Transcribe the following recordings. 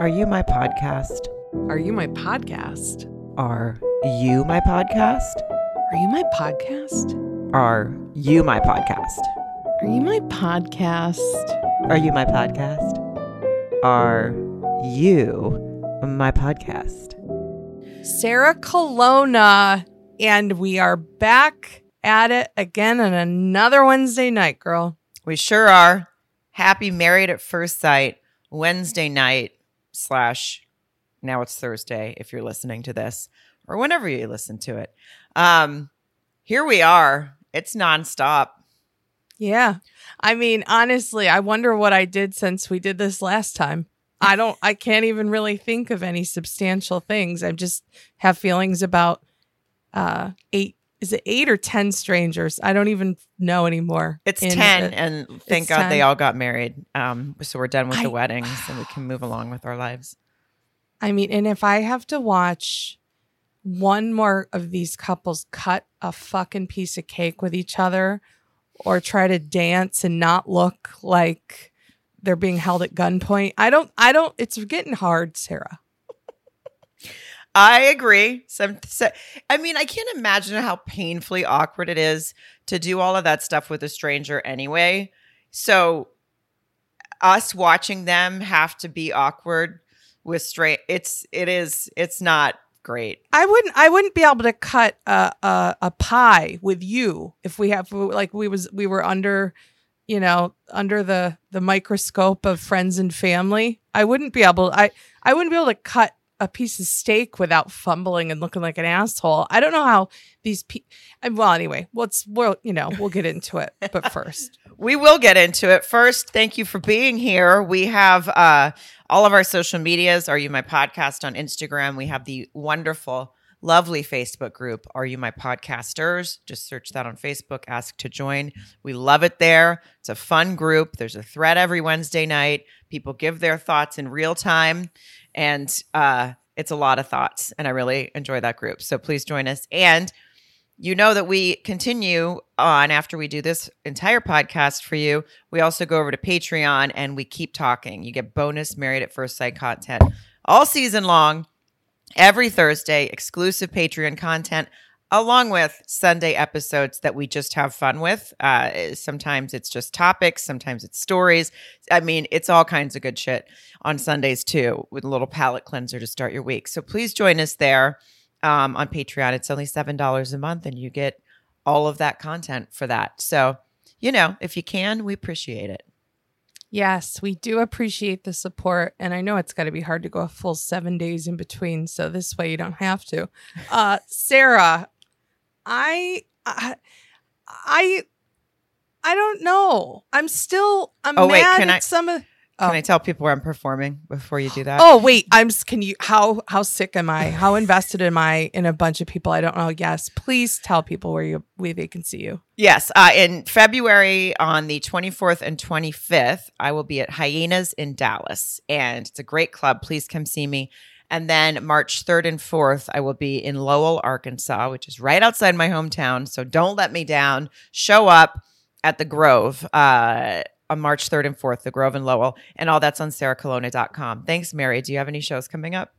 Are you my podcast? Are you my podcast? Are you my podcast? Are you my podcast? Are you my podcast? Are you my podcast? Are you my podcast? Are you my podcast? Sarah Colonna, and we are back at it again on another Wednesday night, girl. We sure are. Happy Married at First Sight Wednesday night slash now it's Thursday if you're listening to this or whenever you listen to it. Um, here we are. It's nonstop. Yeah. I mean, honestly, I wonder what I did since we did this last time. I don't, I can't even really think of any substantial things. I just have feelings about uh eight, is it eight or 10 strangers? I don't even know anymore. It's 10, the- and thank God they all got married. Um, so we're done with I- the weddings and we can move along with our lives. I mean, and if I have to watch one more of these couples cut a fucking piece of cake with each other or try to dance and not look like they're being held at gunpoint, I don't, I don't, it's getting hard, Sarah. I agree. Some, so, I mean, I can't imagine how painfully awkward it is to do all of that stuff with a stranger anyway. So, us watching them have to be awkward with straight. It's it is it's not great. I wouldn't, I wouldn't be able to cut a, a, a pie with you if we have, like, we was, we were under, you know, under the, the microscope of friends and family. I wouldn't be able, I, I wouldn't be able to cut a piece of steak without fumbling and looking like an asshole. I don't know how these people. Well, anyway, let's well, you know, we'll get into it. But first, We will get into it. First, thank you for being here. We have uh, all of our social medias. Are You My Podcast on Instagram? We have the wonderful, lovely Facebook group, Are You My Podcasters? Just search that on Facebook, ask to join. We love it there. It's a fun group. There's a thread every Wednesday night. People give their thoughts in real time. And uh, it's a lot of thoughts. And I really enjoy that group. So please join us. And you know that we continue on after we do this entire podcast for you. We also go over to Patreon and we keep talking. You get bonus Married at First Sight content all season long, every Thursday, exclusive Patreon content, along with Sunday episodes that we just have fun with. Uh, sometimes it's just topics, sometimes it's stories. I mean, it's all kinds of good shit on Sundays too, with a little palate cleanser to start your week. So please join us there um, on Patreon. It's only $7 a month and you get all of that content for that. So, you know, if you can, we appreciate it. yes, we do appreciate the support, and I know it's got to be hard to go a full seven days in between. So this way, you don't have to. Uh, Sarah, I, I, I, I don't know. I'm still. I'm Oh, wait, can at I- some of. Can Oh. I tell people where I'm performing before you do that? Oh wait, I'm. Can you? How how sick am I? How invested am I in a bunch of people I don't know? Yes, please tell people where you where they can see you. Yes. Uh, in February on the 24th and 25th, I will be at Hyenas in Dallas. And it's a great club. Please come see me. And then March 3rd and 4th, I will be in Lowell, Arkansas, which is right outside my hometown. So don't let me down. Show up at the Grove uh, on March 3rd and 4th, the Grove in Lowell. And all that's on sarahcolonna.com. Thanks, Mary. Do you have any shows coming up?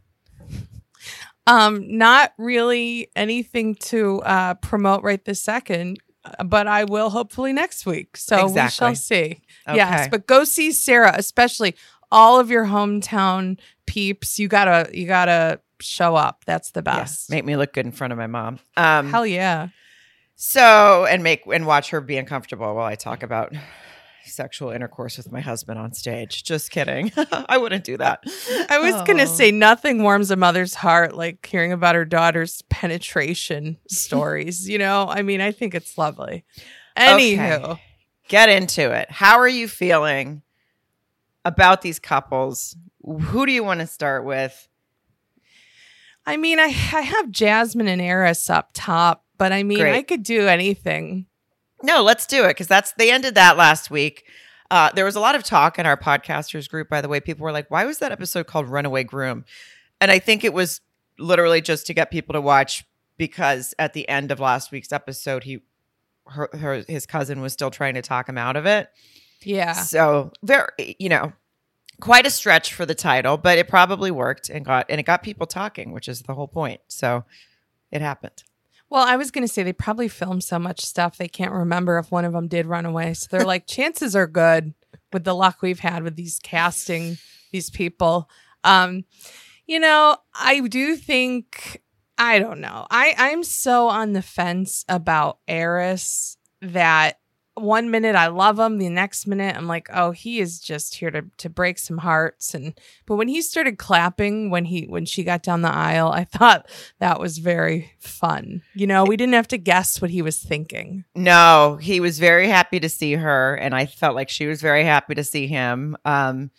Um, not really anything to uh promote right this second, but I will hopefully next week. So we shall see. Okay. Yes, but go see Sarah, especially all of your hometown peeps. You gotta you gotta show up. That's the Yeah, best. make me look good in front of my mom. Um, Hell yeah. So, and make and watch her be uncomfortable while I talk about sexual intercourse with my husband on stage. Just kidding. I wouldn't do that. I was gonna Oh. say nothing warms a mother's heart like hearing about her daughter's penetration stories. You know, I mean, I think it's lovely. Anywho, Okay. Get into it. How are you feeling about these couples? Who do you want to start with? I mean, I, I have Jasmine and Airris up top, but I mean, Great. I could do anything. No, let's do it because that's they ended that last week. Uh, there was a lot of talk in our podcasters group, by the way. People were like, "Why was that episode called Runaway Groom?" And I think it was literally just to get people to watch because at the end of last week's episode, he, her, her his cousin was still trying to talk him out of it. Yeah. So very, you know, quite a stretch for the title, but it probably worked and got and it got people talking, which is the whole point. So it happened. Well, I was going to say they probably filmed so much stuff they can't remember if one of them did run away. So they're like, chances are good with the luck we've had with these casting these people. Um, you know, I do think I don't know. I I'm so on the fence about Airris that one minute I love him, the next minute I'm like, oh, he is just here to to break some hearts. And but when he started clapping when he when she got down the aisle, I thought that was very fun. You know, we didn't have to guess what he was thinking. No, he was very happy to see her, and I felt like she was very happy to see him. Um,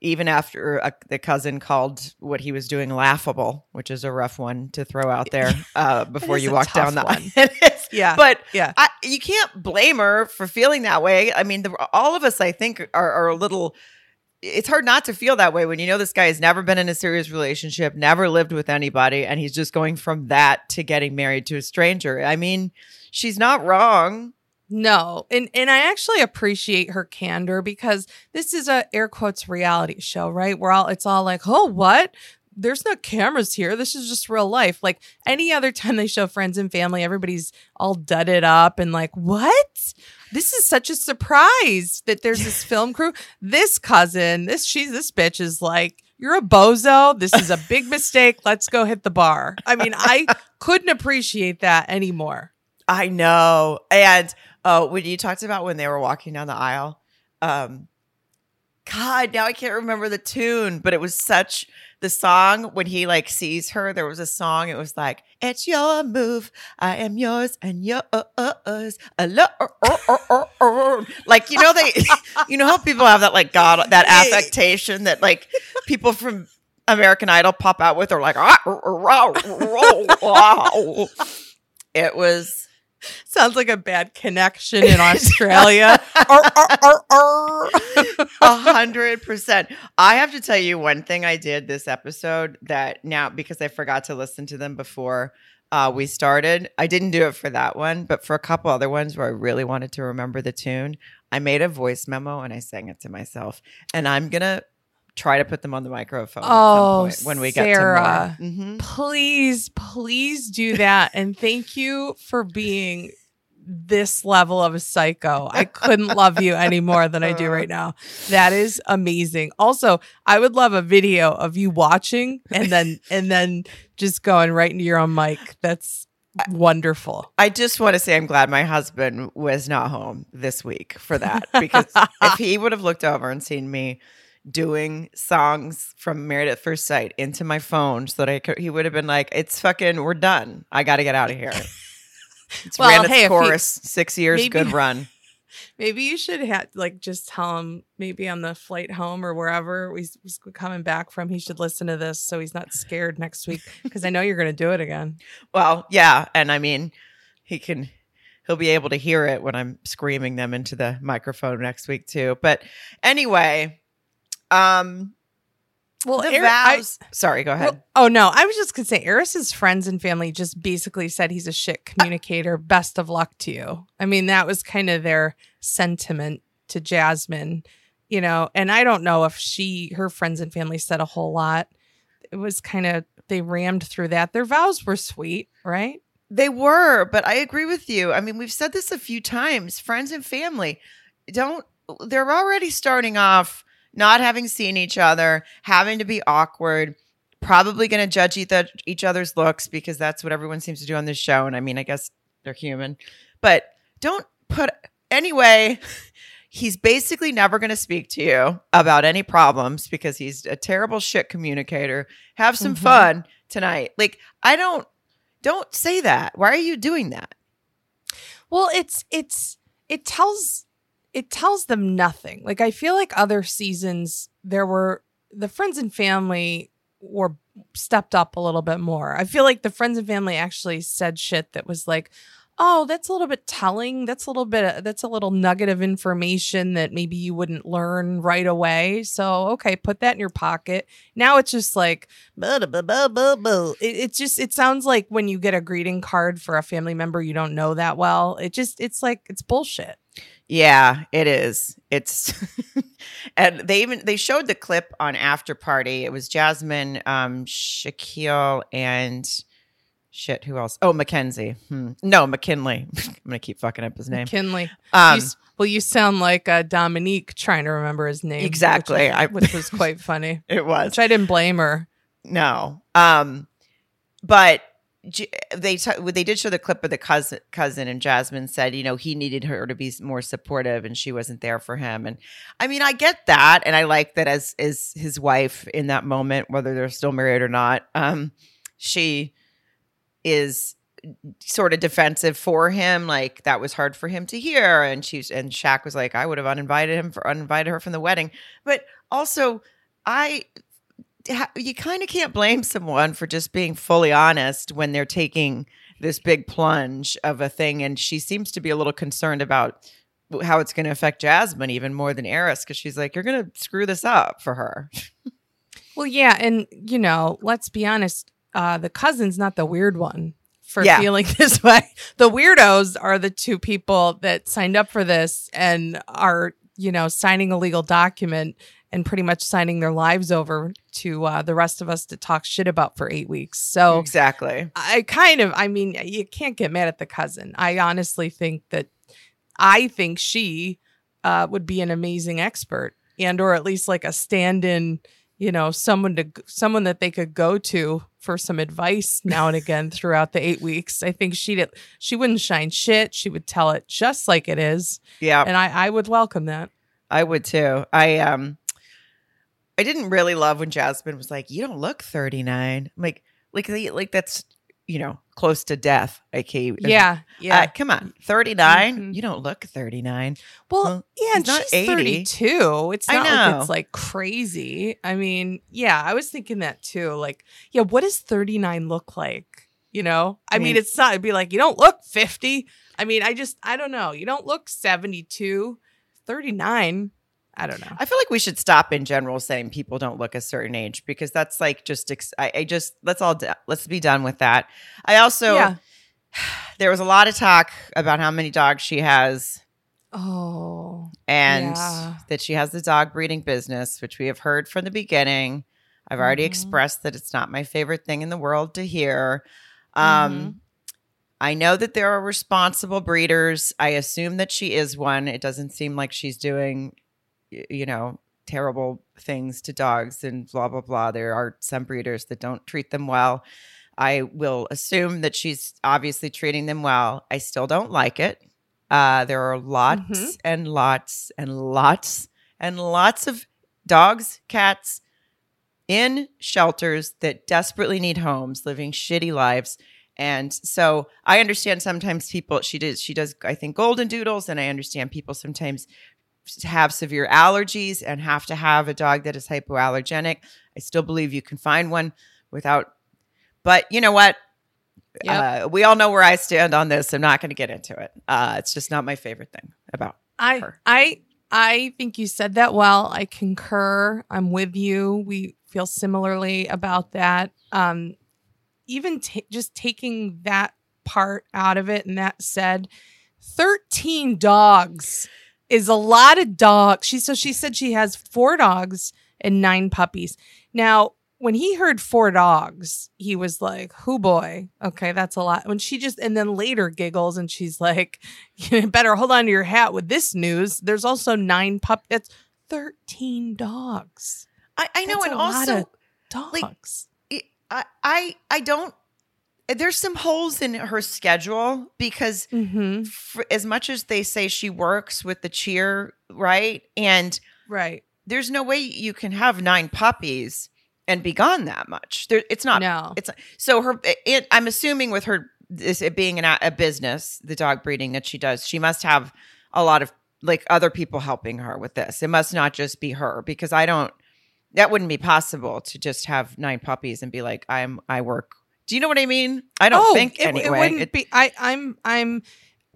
even after a, the cousin called what he was doing laughable, which is a rough one to throw out there uh, before you walk down the one. Yeah. But Yeah. I, you can't blame her for feeling that way. I mean, the, all of us, I think, are, are a little. It's hard not to feel that way when you know this guy has never been in a serious relationship, never lived with anybody, and he's just going from that to getting married to a stranger. I mean, she's not wrong. No, and and I actually appreciate her candor because this is a air quotes reality show, right? We're all it's all like, oh, what? There's no cameras here. This is just real life. Like any other time they show friends and family, everybody's all dudded up and like, what? This is such a surprise that there's this film crew. This cousin, this she's this bitch is like, you're a bozo. This is a big mistake. Let's go hit the bar. I mean, I couldn't appreciate that anymore. I know. And uh, when you talked about when they were walking down the aisle, um, God, now I can't remember the tune, but it was such the song when he like sees her. There was a song. It was like, "It's your move, I am yours, and yours." Alone. Like you know they, you know how people have that like God that affectation that like people from American Idol pop out with, or like, "Ah, rah, rah, rah." it was. Sounds like a bad connection in Australia. A hundred percent. I have to tell you one thing I did this episode that now because I forgot to listen to them before uh, we started. I didn't do it for that one, but for a couple other ones where I really wanted to remember the tune, I made a voice memo and I sang it to myself. And I'm gonna try to put them on the microphone at Oh, some point when we Sarah. get to. Mhm. please, please do that. And thank you for being this level of a psycho. I couldn't love you any more than I do right now. That is amazing. Also, I would love a video of you watching and then and then just going right into your own mic. That's wonderful. I just want to say I'm glad my husband was not home this week for that because if he would have looked over and seen me doing songs from Married at First Sight into my phone so that I could, he would have been like, "It's fucking, we're done. I got to get out of here." It's Well, ran its hey, if he- course, six years, maybe- good run. Maybe you should have like just tell him maybe on the flight home or wherever he's, he's coming back from. He should listen to this so he's not scared next week because I know you're going to do it again. Well, yeah, and I mean, he can. He'll be able to hear it when I'm screaming them into the microphone next week too. But anyway, um, Well, the Eric- I- sorry, go ahead. Well, oh no, I was just gonna say Airris's friends and family just basically said he's a shit communicator. Best of luck to you. I mean, that was kind of their sentiment to Jasmine, you know, and I don't know if she her friends and family said a whole lot. It was kind of they rammed through that. Their vows were sweet, right? They were, but I agree with you. I mean, we've said this a few times. Friends and family don't, they're already starting off not having seen each other, having to be awkward, probably going to judge each, other's looks because that's what everyone seems to do on this show. And I mean, I guess they're human, but don't put, anyway, he's basically never going to speak to you about any problems because he's a terrible shit communicator. Have some Mhm. fun tonight. Like, I don't, don't say that. Why are you doing that? Well, it's it's it tells it tells them nothing. Like I feel like other seasons there were the friends and family were stepped up a little bit more. I feel like the friends and family actually said shit that was like, "Oh, that's a little bit telling. That's a little bit that's a little nugget of information that maybe you wouldn't learn right away." So, okay, put that in your pocket. Now it's just like blah, blah, blah, blah, blah. It, it just it sounds like when you get a greeting card for a family member you don't know that well. It just it's like it's bullshit. Yeah, it is. It's and they even they showed the clip on After Party. It was Jasmine, um, Shaquille, and shit. Who else? Oh, Mackenzie. Hmm. No, McKinley. I'm gonna keep fucking up his name. McKinley. Um, You well, you sound like uh, Domynique trying to remember his name. Exactly. I- I- which was quite funny. it was. Which I didn't blame her. No. Um, but they t- they did show the clip of the cousin cousin and Jasmine said you know he needed her to be more supportive and she wasn't there for him. And I mean I get that. And I like that as as his wife in that moment whether they're still married or not um she is sort of defensive for him like that was hard for him to hear. And she's and Shaq was like I would have uninvited him for uninvited her from the wedding. But also I you kind of can't blame someone for just being fully honest when they're taking this big plunge of a thing and she seems to be a little concerned about how it's going to affect Jasmine even more than Airris because she's like you're going to screw this up for her. Well, yeah, and you know, let's be honest. Uh, the cousin's not the weird one for Yeah. feeling this way. The weirdos are the two people that signed up for this and are, you know, signing a legal document and pretty much signing their lives over to uh, the rest of us to talk shit about for eight weeks. So exactly. I kind of, I mean, you can't get mad at the cousin. I honestly think that I think she uh, would be an amazing expert and or at least like a stand-in, you know, someone to someone that they could go to for some advice now and again throughout the 8 weeks. I think she'd she wouldn't shine shit. She would tell it just like it is. Yeah, And I I would welcome that. I would too. I um I didn't really love when Jasmine was like, "You don't look 39." I'm like like like that's, you know, close to death. I Okay. Yeah. Yeah. Uh, come on, 39? Mhm. You don't look 39. Well, Well, yeah, and she's 80. 32. It's I not like it's like crazy. I mean, yeah, I was thinking that too. Like, yeah, what does 39 look like? You know? I, I mean, mean- it's not, it'd be like, you don't look 50. I mean, I just, I don't know. You don't look 72. 39. I don't know. I feel like we should stop in general saying people don't look a certain age because that's like just ex- I, I just let's all let's be done with that. I also yeah. there was a lot of talk about how many dogs she has Oh. and Yeah. that she has the dog breeding business, which we have heard from the beginning. I've already Mhm. expressed that it's not my favorite thing in the world to hear. Um, Mm-hmm. I know that there are responsible breeders. I assume that she is one. It doesn't seem like she's doing, you know, terrible things to dogs and blah, blah, blah. There are some breeders that don't treat them well. I will assume that she's obviously treating them well. I still don't like it. Uh, there are lots Mhm. and lots and lots and lots of dogs, cats in shelters that desperately need homes, living shitty lives. And so I understand sometimes people she does she does I think golden doodles and I understand people sometimes have severe allergies and have to have a dog that is hypoallergenic. I still believe you can find one without but you know what? Yep. Uh, we all know where I stand on this. I'm not going to get into it. Uh, it's just not my favorite thing about I her. I I think you said that well. I concur. I'm with you. We feel similarly about that. Um, even ta just taking that part out of it and that said, 13 dogs is a lot of dogs. She so she said she has four dogs and nine puppies. Now, when he heard four dogs, he was like, "Who boy? Okay, that's a lot." When she just and then later giggles and she's like, "You better hold on to your hat with this news." There's also nine pup. That's thirteen dogs. I, I know, That's and also Dogs. I, I I don't. There's some holes in her schedule because mm-hmm. for, as much as they say she works with the cheer, right? And Right. there's no way you can have nine puppies and be gone that much. There, it's not. no. It's so her. It, I'm assuming with her this it being an, a business, the dog breeding that she does, she must have a lot of like other people helping her with this. It must not just be her because I don't. That wouldn't be possible to just have nine puppies and be like, I'm I work. Do you know what I mean? I don't oh, think Oh, it, anyway. It wouldn't It- be. I. I'm. I'm.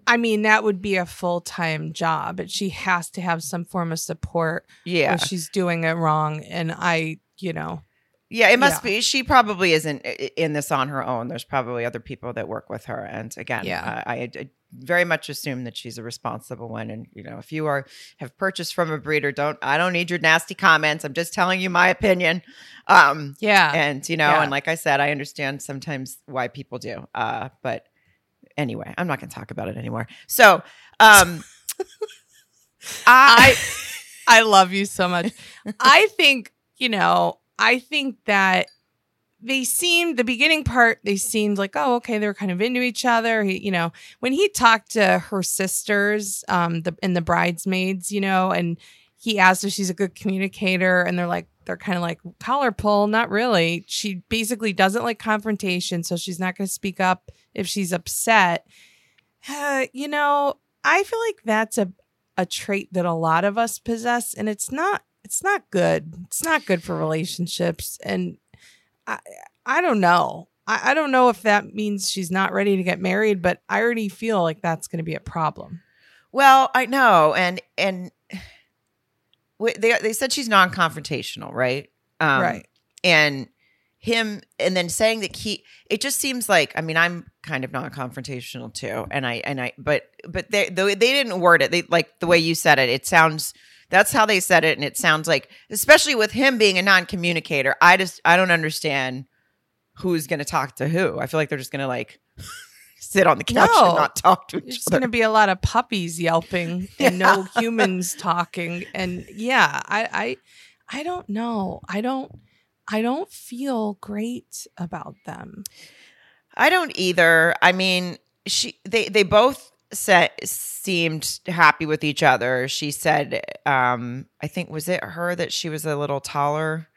I mean, that would be a full time job, but she has to have some form of support yeah. if she's doing it wrong. And I, you know, Yeah, it must Yeah. be. She probably isn't in this on her own. There's probably other people that work with her. And again, Yeah. I, I very much assume that she's a responsible one. And you know, if you are have purchased from a breeder, don't I don't need your nasty comments. I'm just telling you my opinion. Um, Yeah. and you know, Yeah. and like I said, I understand sometimes why people do. Uh, but anyway, I'm not going to talk about it anymore. So, um, I, I I love you so much. I think, you know, I think that they seemed the beginning part, they seemed like, oh, okay, they're kind of into each other. He, you know, when he talked to her sisters, um, the and the bridesmaids, you know, and he asked if she's a good communicator, and they're like, they're kind of like collar pull, not really. She basically doesn't like confrontation, so she's not going to speak up if she's upset. Uh, you know, I feel like that's a a trait that a lot of us possess and it's not it's not good it's not good for relationships and i i don't know. I, I don't know if that means she's not ready to get married but i already feel like that's going to be a problem. Well, I know, and and w- they they said she's non-confrontational, right? Um, right. and him and then saying that he it just seems like i mean i'm kind of non-confrontational too and i and i but but they they, they didn't word it. They like the way you said it it sounds that's how they said it and it sounds like especially with him being a non-communicator i just i don't understand who's going to talk to who. I feel like they're just going to like sit on the couch No. and not talk to each there's other. It's going to be a lot of puppies yelping and no humans talking and yeah i i i don't know. I don't i don't feel great about them. I don't either. I mean, she they they both said seemed happy with each other. She said, um, I think was it her that she was a little taller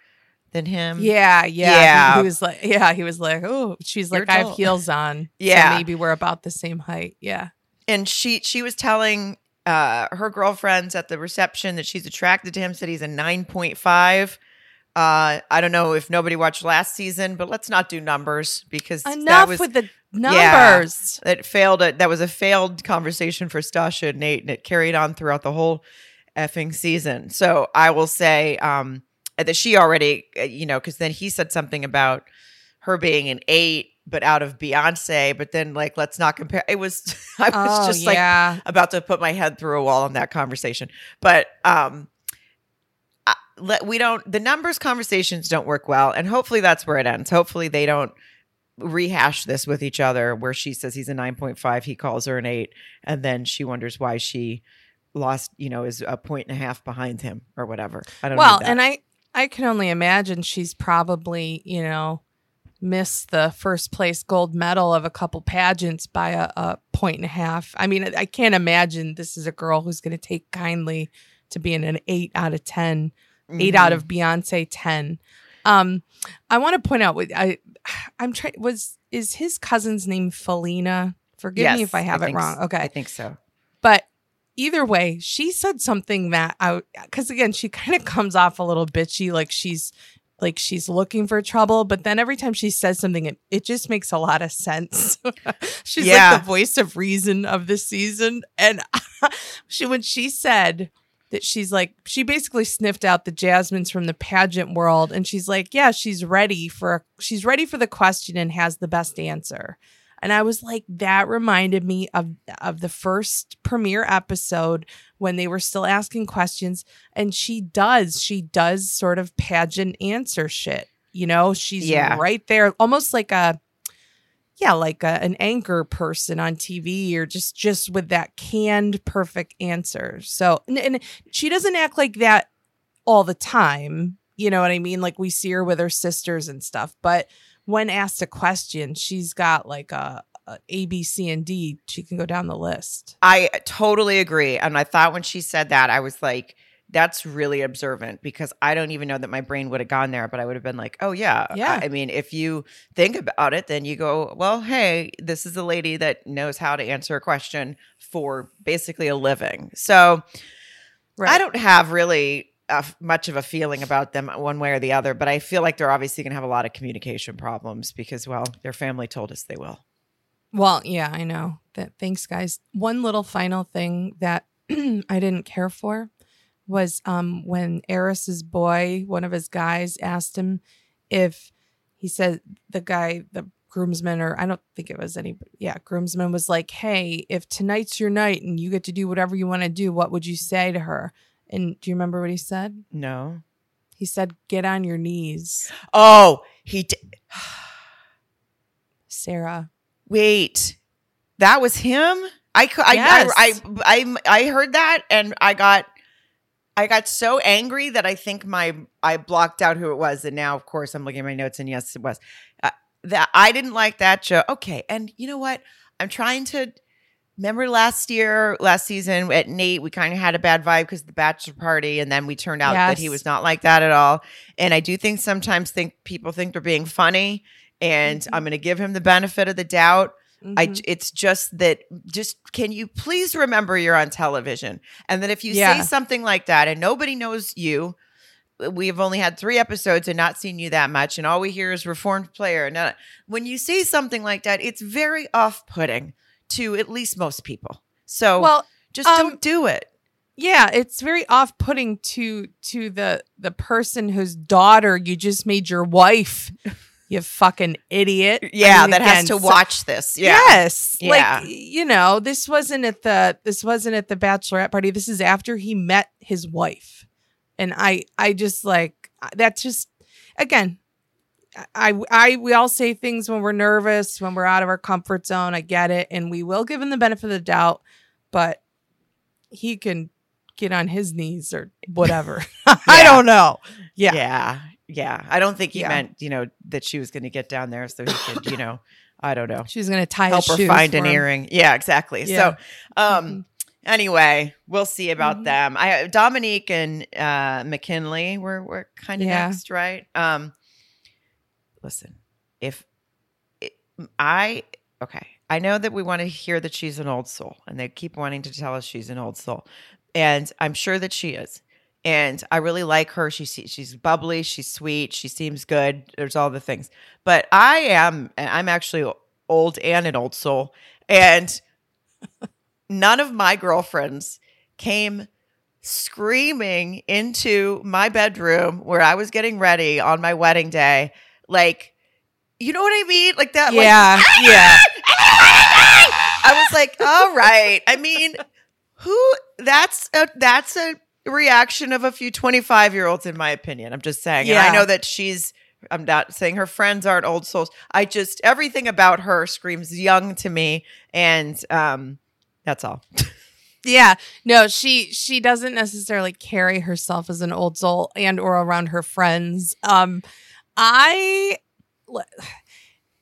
than him. Yeah, yeah. He- Yeah. He, was like, yeah, he was like, oh, she's You're like, I have heels on. so Yeah. maybe we're about the same height. Yeah. and she she was telling uh her girlfriends at the reception that she's attracted to him. Said he's a nine point five. Uh, I don't know if nobody watched last season, but let's not do numbers because that Enough was with the Yeah. numbers. that failed. That was a failed conversation for Stacia and Nate, and it carried on throughout the whole effing season. So I will say um, that she already, uh, you know, because then he said something about her being an eight, but out of Beyonce. But then, like, let's not compare. It was I was oh, just like about to put my head through a wall on that conversation. But um, I- let we don't the numbers conversations don't work well, and hopefully that's where it ends. Hopefully they don't rehash this with each other, where she says he's a nine point five, he calls her an eight, and then she wonders why she lost, you know, is a point and a half behind him or whatever. I don't. well, and I, I can only imagine she's probably, you know, missed the first place gold medal of a couple pageants by a, a point and a half. I mean, I can't imagine this is a girl who's going to take kindly to being an eight out of 10 eight Mhm. out of Beyonce ten. Um, I want to point out what I I'm trying was is his cousin's name Felina? Forgive me if I have it think s- wrong. Okay, I think so. but either way, she said something that I because again she kind of comes off a little bitchy, like she's like she's looking for trouble. But then every time she says something, it, it just makes a lot of sense. she's Yeah. like the voice of reason of the season, and she when she said that she's like she basically sniffed out the jasmines from the pageant world and she's like yeah she's ready for she's ready for the question and has the best answer and i was like that reminded me of of the first premiere episode when they were still asking questions and she does she does sort of pageant answer shit you know she's Yeah. right there almost like a yeah like a, an anchor person on tv or just just with that canned perfect answer. So and, and she doesn't act like that all the time you know what i mean? Like we see her with her sisters and stuff but when asked a question she's got like a, a a b c and d. She can go down the list. I totally agree. And I thought when she said that, I was like, that's really observant because I don't even know that my brain would have gone there, but I would have been like, oh, yeah. Yeah. I, I mean, if you think about it, then you go, well, hey, this is a lady that knows how to answer a question for basically a living. So I don't have really a much of a feeling about them one way or the other, but I feel like they're obviously going to have a lot of communication problems because, well, their family told us they will. Well, yeah, I know. That thanks guys. One little final thing that I didn't care for was um when Airris's boy, one of his guys asked him if he said the guy, the groomsman, or I don't think it was any, yeah, groomsman was like, hey, if tonight's your night and you get to do whatever you want to do, what would you say to her? And do you remember what he said? No. He said, get on your knees, Oh, he did. Sarah. Wait, that was him. I, I, Yes. I, I, I, I heard that and I got, I got so angry that I think my, I blocked out who it was, and now of course I'm looking at my notes, and yes, it was. Uh, that I didn't like that show. Okay, and you know what? I'm trying to. Remember last year, last season at Nate, we kind of had a bad vibe because the bachelor party, and then we turned out that he was not like that at all. And I do think sometimes think people think they're being funny, and Mhm. I'm going to give him the benefit of the doubt. I Mhm. it's just that just can you please remember you're on television and that if you Yeah. say something like that and nobody knows you we've only had 3 episodes and not seen you that much and all we hear is reformed player and uh, when you say something like that it's very off-putting to at least most people so well, just um, don't do it yeah, it's very off-putting to to the the person whose daughter you just made your wife. You fucking idiot. I yeah mean, that has again, to so- watch this yeah Yes. Yeah. Like you know, this wasn't at the this wasn't at the bachelorette party. This is after he met his wife. And I I just like that's just again I I we all say things when we're nervous, when we're out of our comfort zone. I get it and we will give him the benefit of the doubt, but he can get on his knees or whatever. I don't know. Yeah. yeah yeah i don't think he Yeah. meant you know that she was going to get down there so he could you know i don't know she was going to tie help her shoes find an him. earring. Yeah, exactly. Yeah. So, um, Mhm. anyway, we'll see about Mhm. them. I Domynique and uh, McKinley were were kind of Yeah. next, right? Um, listen, if it, I okay, I know that we want to hear that she's an old soul, and they keep wanting to tell us she's an old soul, and I'm sure that she is. And I really like her. She she's bubbly, she's sweet, she seems good. There's all the things. But I am I'm actually old and an old soul. And none of my girlfriends came screaming into my bedroom where I was getting ready on my wedding day. Like, you know what I mean? Like that. like, Yeah. yeah. I was like, all right. I mean, who that's a that's a reaction of a few 25 year olds in my opinion. I'm just saying. And I know that she's I'm not saying her friends aren't old souls. I just everything about her screams young to me. And um that's all. Yeah. No, she she doesn't necessarily carry herself as an old soul and or around her friends. Um I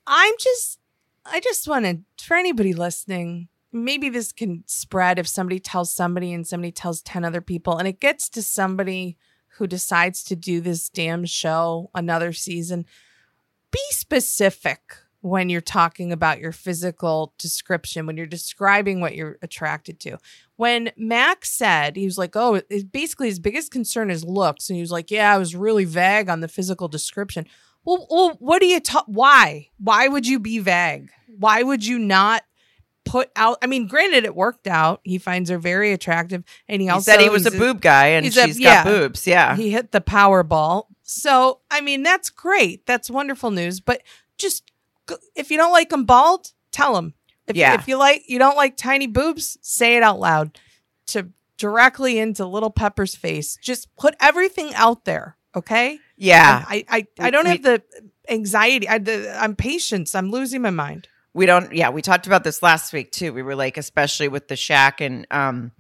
I'm just I just want to for anybody listening, maybe this can spread if somebody tells somebody and somebody tells 10 other people and it gets to somebody who decides to do this damn show another season. Be specific when you're talking about your physical description, when you're describing what you're attracted to when Max said he was like, "Oh, basically his biggest concern is looks," and he was like, "Yeah, I was really vague on the physical description." Well, well what do you talk? Why? Why would you be vague? Why would you not put out? I mean, granted, it worked out. He finds her very attractive, and he, He also said he was a boob guy and he's a- she's yeah. got boobs. Yeah. He hit the Powerball. So, I mean, that's great. That's wonderful news. But just if you don't like them bald, tell them. If, Yeah. if you like you don't like tiny boobs, say it out loud to directly into little Pepper's face. Just put everything out there, okay? yeah. I I, I don't have the anxiety. I the, I'm patience. I'm losing my mind. We don't yeah we talked about this last week too we were like especially with the Shaq and um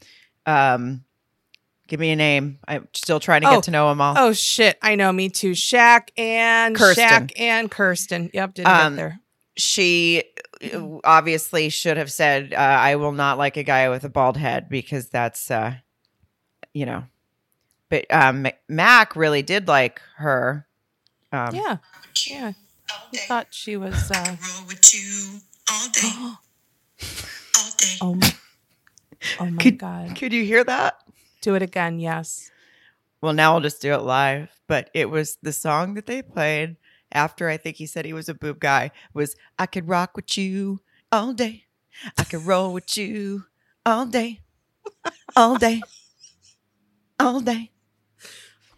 um give me a name i'm still trying to Oh. get to know them all Oh shit! I know. Me too. Shaq and Kirsten. Shaq and Kirsten. Yep, didn't Um, get there. she uh, obviously should have said uh, i will not like a guy with a bald head because that's uh you know but um Mack really did like her um Yeah, yeah. He thought she was. uh roll with you all day, all day. Oh my, oh my Could- god! could you hear that Do it again. Yes. well now i'll just do it live but it was the song that they played after i think he said he was a boob guy was i could rock with you all day i could roll with you all day all day all day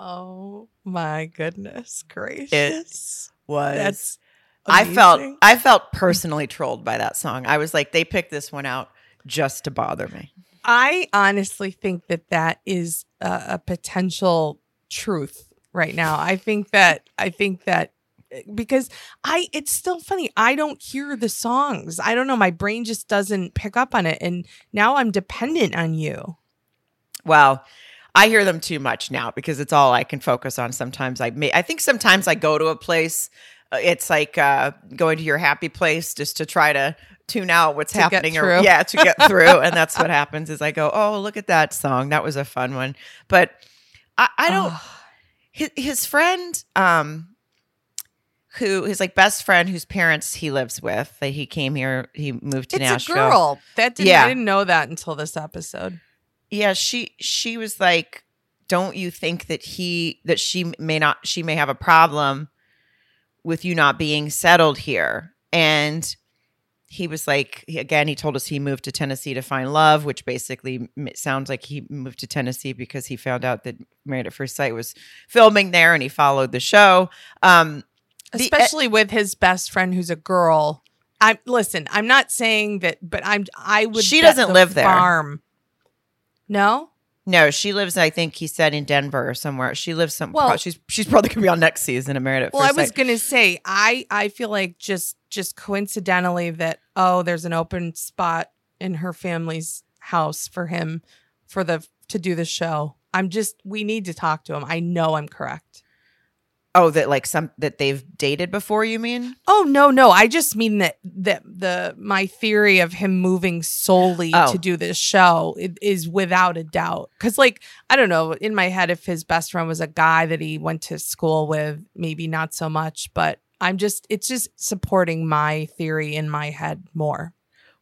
Oh my goodness gracious. Was That's I felt. I felt personally trolled by that song. I was like, they picked this one out just to bother me. I honestly think that that is a, a potential truth right now. I think that I think that eh, because I it's still funny. I don't hear the songs. I don't know. My brain just doesn't pick up on it, and now I'm dependent on you. Well, I hear them too much now because it's all I can focus on. Sometimes I may, I think sometimes I go to a place. uh, It's like uh, going to your happy place just to try to tune out what's happening. through. yeah, to get through, and that's what happens. Is I go, oh, look at that song. That was a fun one. But I, I don't. His, his friend um who his like best friend whose parents he lives with that he came here he moved to it's nashville a girl. That didn't, Yeah. I didn't know that until this episode. Yeah she she was like don't you think that he that she may not she may have a problem with you not being settled here and he was like again he told us he moved to tennessee to find love which basically sounds like he moved to tennessee because he found out that married at first sight was filming there and he followed the show um The- especially with his best friend who's a girl. I'm listen. I'm not saying that, but I'm. I would. She doesn't the live there. Farm. No. No, she lives. I think he said in Denver or somewhere. She lives some. Well- she's she's probably gonna be on next season of Married at Well, I was Sight. gonna say I I feel like just just coincidentally that oh there's an open spot in her family's house for him for the to do the show. I'm just we need to talk to him. I know I'm correct. Oh, that like some that they've dated before. You mean? Oh no, no. I just mean that that the my theory of him moving solely Oh. to do this show is without a doubt. Cause like I don't know in my head if his best friend was a guy that he went to school with, maybe not so much. But I'm just it's just supporting my theory in my head more.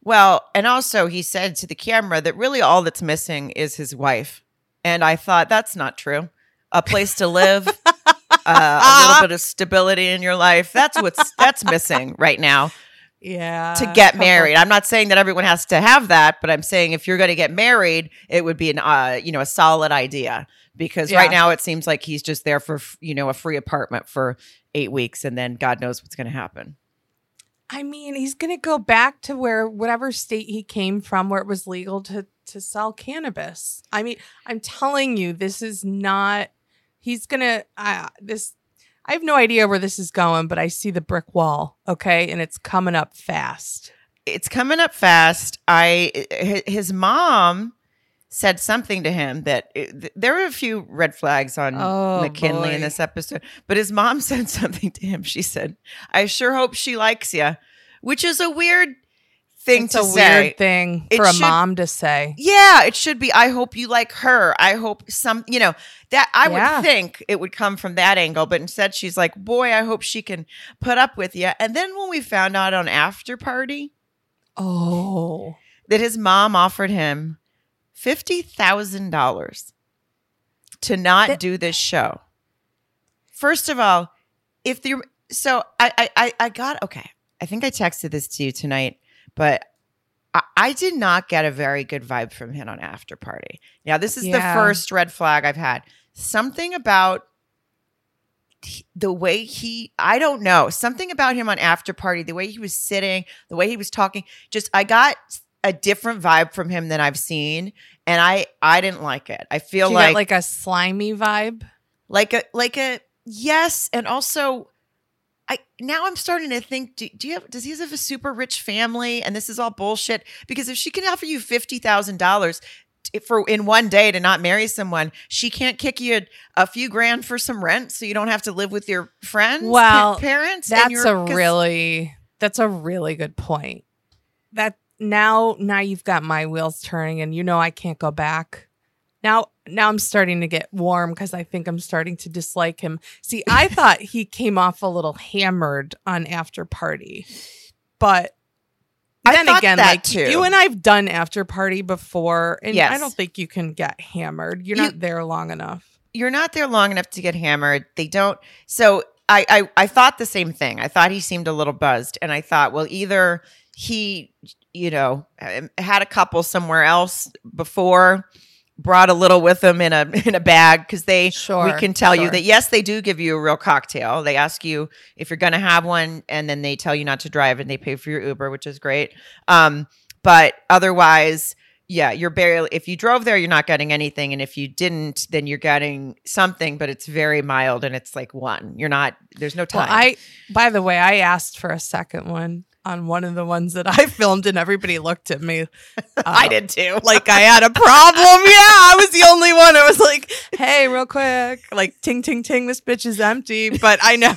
Well, and also he said to the camera that really all that's missing is his wife, and I thought that's not true. A place to live, a little bit of stability in your life. That's what's that's missing right now. Yeah. to get married. I'm not saying that everyone has to have that, but I'm saying if you're going to get married, it would be an uh, you know, a solid idea because Yeah. right now it seems like he's just there for, you know, a free apartment for 8 weeks and then God knows what's going to happen. I mean, he's gonna go back to where whatever state he came from, where it was legal to to sell cannabis. I mean, I'm telling you, this is not. He's gonna. Uh, this. I have no idea where this is going, but I see the brick wall. Okay, and it's coming up fast. It's coming up fast. I his mom said something to him that th- there were a few red flags on Oh, McKinley boy. in this episode, but his mom said something to him. She said, "I sure hope she likes you," which is a weird thing It's to a say. weird thing It for a should- mom to say. Yeah, it should be. I hope you like her. I hope some, you know, that I Yeah. would think it would come from that angle, but instead she's like, boy, I hope she can put up with you. And then when we found out on After Party Oh, that his mom offered him $50,000 to not That- do this show. First of all, if the, so I, I, I got, okay, I think I texted this to you tonight, but I, I did not get a very good vibe from him on After Party. Now, this is Yeah. the first red flag I've had. Something about the way he, I don't know, something about him on After Party, the way he was sitting, the way he was talking, just, I got a different vibe from him than I've seen. And I, I didn't like it. I feel you like, like a slimy vibe. like a like a yes and also i now i'm starting to think do, do you have does he have a super rich family and this is all bullshit because if she can offer you $50000 for in one day to not marry someone she can't kick you a, a few grand for some rent so you don't have to live with your friends pa- Well, parents and That's your- a really that's a really good point. That now now you've got my wheels turning and you know I can't go back. Now now I'm starting to get warm because I think I'm starting to dislike him. See, I thought he came off a little hammered on after party. But I then again, that like too. you and I've done after party before, and I don't think you can get hammered. You're You- not there long enough. you're not there long enough to get hammered. They don't. So I, I I thought the same thing. I thought he seemed a little buzzed, and I thought, well, either he, you know, um, had a couple somewhere else before, brought a little with them in a in a bag because they Sure, we can tell you that yes they do give you a real cocktail. They ask you if you're going to have one and then they tell you not to drive and they pay for your uber which is great. Um but otherwise yeah you're barely if you drove there you're not getting anything and if you didn't then you're getting something but it's very mild and it's like one. You're not there's no time. Well, I, by the way, I asked for a second one on one of the ones that I filmed, and everybody looked at me. I uh, did too Like I had a problem. Yeah, I was the only one. I was like, "Hey, real quick, like ting ting ting, this bitch is empty." But I know.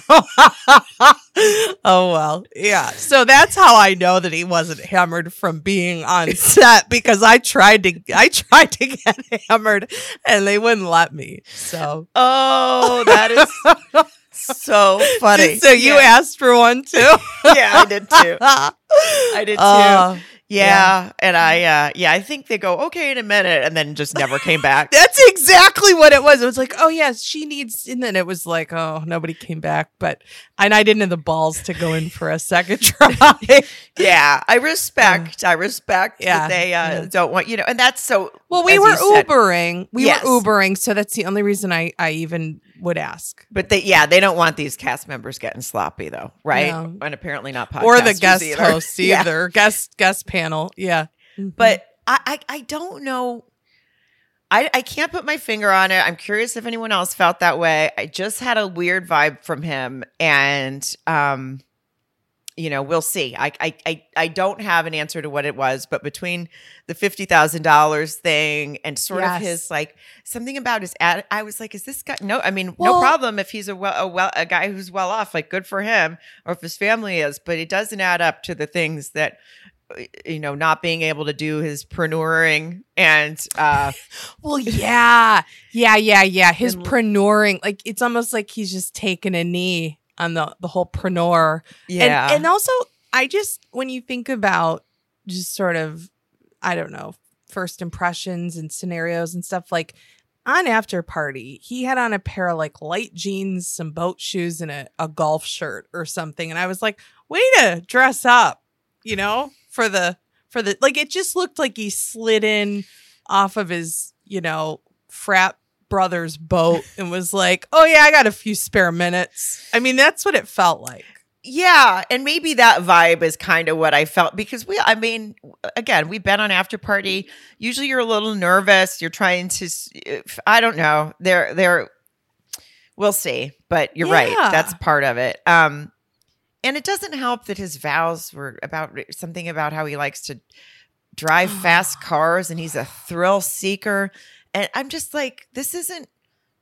oh well, yeah. So that's how I know that he wasn't hammered from being on set because I tried to, I tried to get hammered, and they wouldn't let me. So oh that is so funny So you yeah. asked for one too. yeah i did too i did too Uh, Yeah, and I uh yeah, I think they go okay in a minute and then just never came back. That's exactly what it was. It was like, oh yes, she needs, and then it was like, oh, nobody came back. But and I didn't have the balls to go in for a second try. yeah, I respect. I respect Yeah, that they uh yeah. don't want you know, and that's so well, we were said. Ubering. We Yes. were Ubering, so that's the only reason I I even would ask. But they yeah, they don't want these cast members getting sloppy though, right? No. And apparently not or the guest either. host Yeah. either. Guest guest panel. Yeah. But I, I I don't know. I I can't put my finger on it. I'm curious if anyone else felt that way. I just had a weird vibe from him, and um, you know, we'll see. I I I, I don't have an answer to what it was, but between the fifty thousand dollars thing and sort Yes. of his like something about his ad, I was like, is this guy? No, I mean, Well- no problem if he's a well a well a guy who's well off, like good for him, or if his family is, but it doesn't add up to the things that you know, not being able to do his preneuring and uh Well, yeah, yeah, yeah, yeah. His And- preneuring, like it's almost like he's just taking a knee on the the whole preneur. yeah. And, and also, I just, when you think about just sort of, I don't know, first impressions and scenarios and stuff, like on After Party, he had on a pair of like light jeans, some boat shoes, and a, a golf shirt or something. And I was like, way to dress up, you know, for the, for the, like, it just looked like he slid in off of his, you know, frat brother's boat and was like, oh yeah, I got a few spare minutes. I mean, that's what it felt like. yeah, and maybe that vibe is kind of what I felt because we I mean, again, we've been on after party. Usually you're a little nervous, you're trying to I don't know. They're they're we'll see, but you're right. That's part of it. Um and it doesn't help that his vows were about something about how he likes to drive fast cars and he's a thrill seeker. And I'm just like, this isn't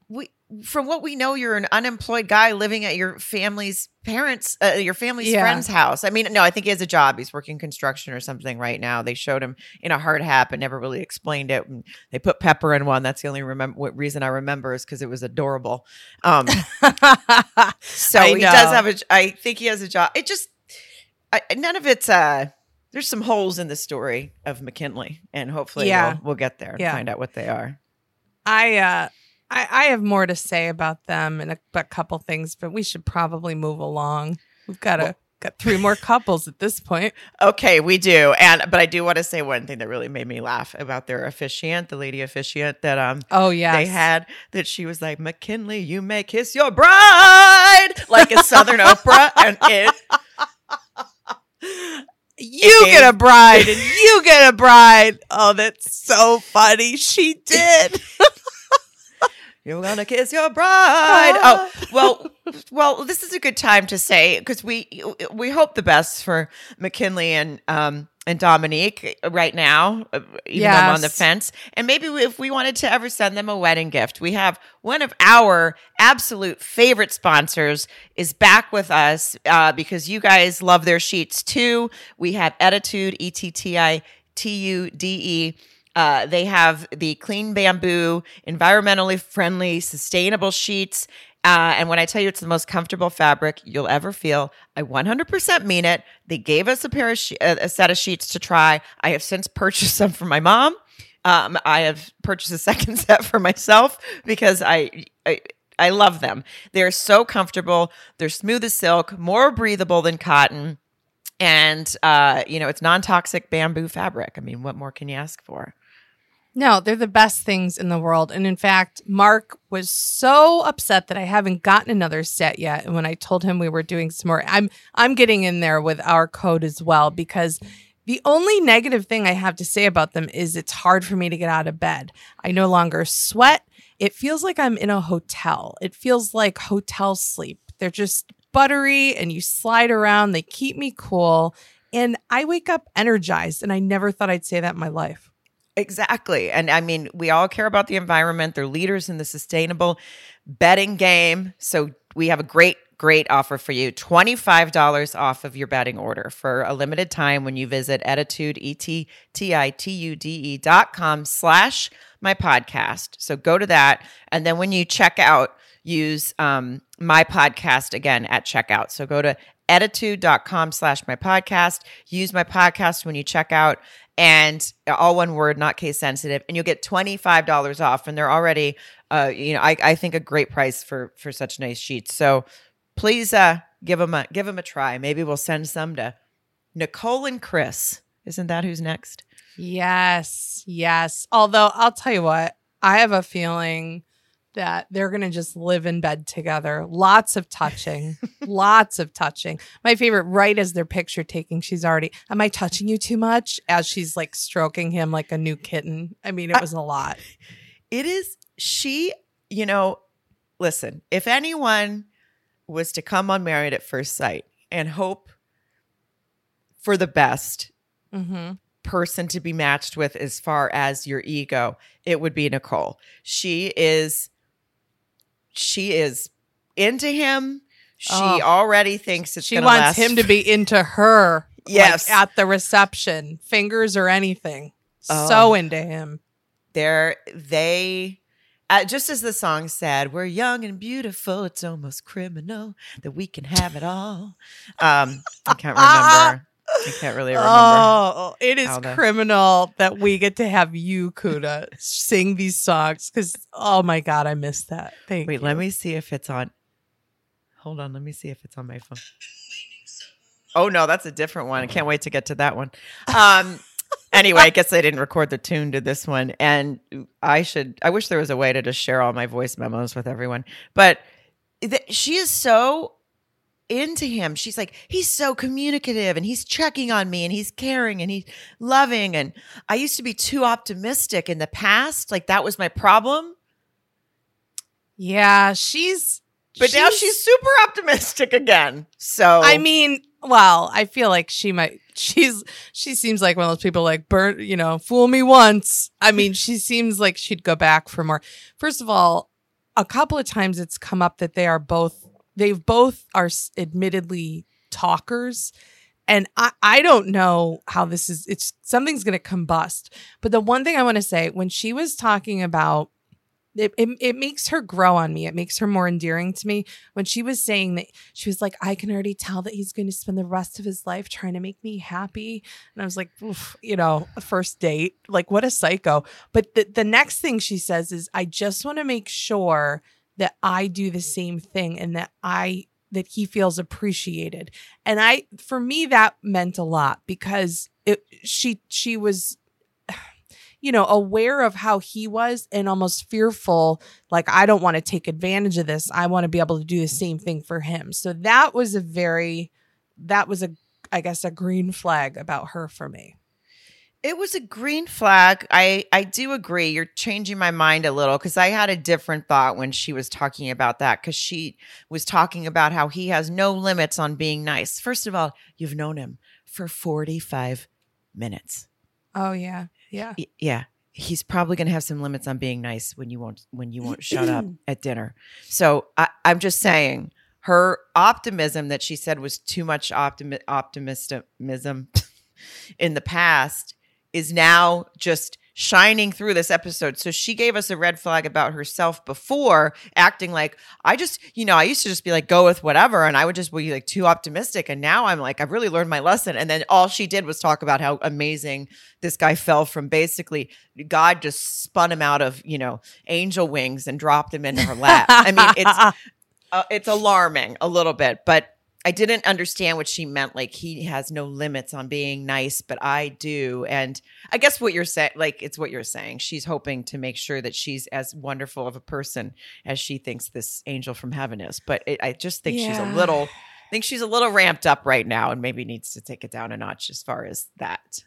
we from what we know, you're an unemployed guy living at your family's parents, uh, your family's Yeah. friend's house. I mean, no, I think he has a job. He's working construction or something right now. They showed him in a hard hat, but never really explained it. And they put pepper in one. That's the only remember what reason I remember is because it was adorable. Um, so I he does have a. I think he has a job. It just I, none of it's. uh There's some holes in the story of McKinley, and hopefully, Yeah. we'll, we'll get there and Yeah. find out what they are. I uh I, I have more to say about them and a, a couple things, but we should probably move along. We've got a got three more couples at this point. Okay, we do. And but I do want to say one thing that really made me laugh about their officiant, the lady officiant that um Oh yeah. they had that she was like, McKinley, you may kiss your bride like a Southern Oprah. And it you It get a bride and you get a bride. Oh, that's so funny. She did. You're gonna kiss your bride. Oh well, well. This is a good time to say because we we hope the best for McKinley and um and Domynique right now, uh, even though I'm on the fence. And maybe if we wanted to ever send them a wedding gift, we have one of our absolute favorite sponsors is back with us uh, because you guys love their sheets too. We have Ettitude, E T T I T U D E. Uh, they have the clean bamboo, environmentally friendly, sustainable sheets. Uh, and when I tell you it's the most comfortable fabric you'll ever feel, I 100% mean it. They gave us a pair of she- a set of sheets to try. I have since purchased some for my mom. Um, I have purchased a second set for myself because I, I I love them. They're so comfortable. They're smooth as silk, more breathable than cotton, and uh, you know it's non-toxic bamboo fabric. I mean, what more can you ask for? No, they're the best things in the world. And in fact, Mark was so upset that I haven't gotten another set yet. And when I told him we were doing some more, I'm I'm getting in there with our code as well because the only negative thing I have to say about them is it's hard for me to get out of bed. I no longer sweat. It feels like I'm in a hotel. It feels like hotel sleep. They're just buttery and you slide around. They keep me cool. And I wake up energized. And I never thought I'd say that in my life. Exactly. And I mean, we all care about the environment. They're leaders in the sustainable bedding game. So we have a great, great offer for you $25 off of your bedding order for a limited time when you visit Ettitude, E T T I T U D E dot com slash my podcast. So go to that. And then when you check out, use um, my podcast again at checkout. So go to ettitude.com slash my podcast. Use my podcast when you check out and all one word, not case sensitive, and you'll get $25 off. And they're already, uh, you know, I, I think a great price for, for such nice sheets. So please, uh, give them a, give them a try. Maybe we'll send some to Nicole and Chris. Isn't that who's next? Yes, yes. Although I'll tell you what, I have a feeling that they're going to just live in bed together. Lots of touching, lots of touching. My favorite, right as their picture taking, she's already, Am I touching you too much? As she's like stroking him like a new kitten. I mean, it was a lot. It is, she, you know, listen, if anyone was to come on Married at First Sight and hope for the best Mm-hmm. person to be matched with as far as your ego, it would be Nicole. She is she is into him. She Oh. already thinks it's She wants last him to be into her. like, Yes. at the reception, fingers or anything. Oh. So into him. They're they uh, just as the song said, we're young and beautiful. It's almost criminal that we can have it all. Um, I can't remember. I can't really remember. Oh, it is how the- criminal that we get to have you, Kuda, sing these songs because, oh my God, I missed that. Thank Wait, you. let me see if it's on. Hold on, let me see if it's on my phone. Oh no, that's a different one. I can't wait to get to that one. Um anyway, I guess I didn't record the tune to this one and I should I wish there was a way to just share all my voice memos with everyone. But she is so into him. She's like, he's so communicative and he's checking on me and he's caring and he's loving. And I used to be too optimistic in the past. Like that was my problem. Yeah, she's. But now she's super optimistic again. So I mean, well, I feel like she might. She's. She seems like one of those people like burn. You know, fool me once. I mean, she seems like she'd go back for more. First of all, a couple of times it's come up that they are both. They've both are admittedly talkers. And I, I don't know how this is. It's something's going to combust. But the one thing I want to say when she was talking about it, it, it makes her grow on me. It makes her more endearing to me. When she was saying that, she was like, I can already tell that he's going to spend the rest of his life trying to make me happy. And I was like, you know, a first date, like what a psycho. But the, the next thing she says is, I just want to make sure that I do the same thing and that I that he feels appreciated. And I for me that meant a lot because it she she was you know aware of how he was and almost fearful like I don't want to take advantage of this. I want to be able to do the same thing for him. So that was a very that was a I guess a green flag about her for me. It was a green flag. I I do agree. You're changing my mind a little because I had a different thought when she was talking about that because she was talking about how he has no limits on being nice. First of all, you've known him for 45 minutes. Oh yeah. Yeah. Y- yeah, he's probably going to have some limits on being nice when you won't when you won't shut up at dinner. So I, I'm just saying her optimism that she said was too much optimi- optimism in the past is now just shining through this episode. So she gave us a red flag about herself before, acting like I just, you know, I used to just be like, go with whatever. And I would just be like too optimistic. And now I'm like, I've really learned my lesson. And then all she did was talk about how amazing this guy fell from basically God just spun him out of, you know, angel wings and dropped him into her lap. I mean, it's uh, it's alarming a little bit, but I didn't understand what she meant. Like he has no limits on being nice, but I do. And I guess what you're saying, like it's what you're saying. She's hoping to make sure that she's as wonderful of a person as she thinks this angel from heaven is. But it, I just think she's a little, I think she's a little ramped up right now, and maybe needs to take it down a notch as far as that.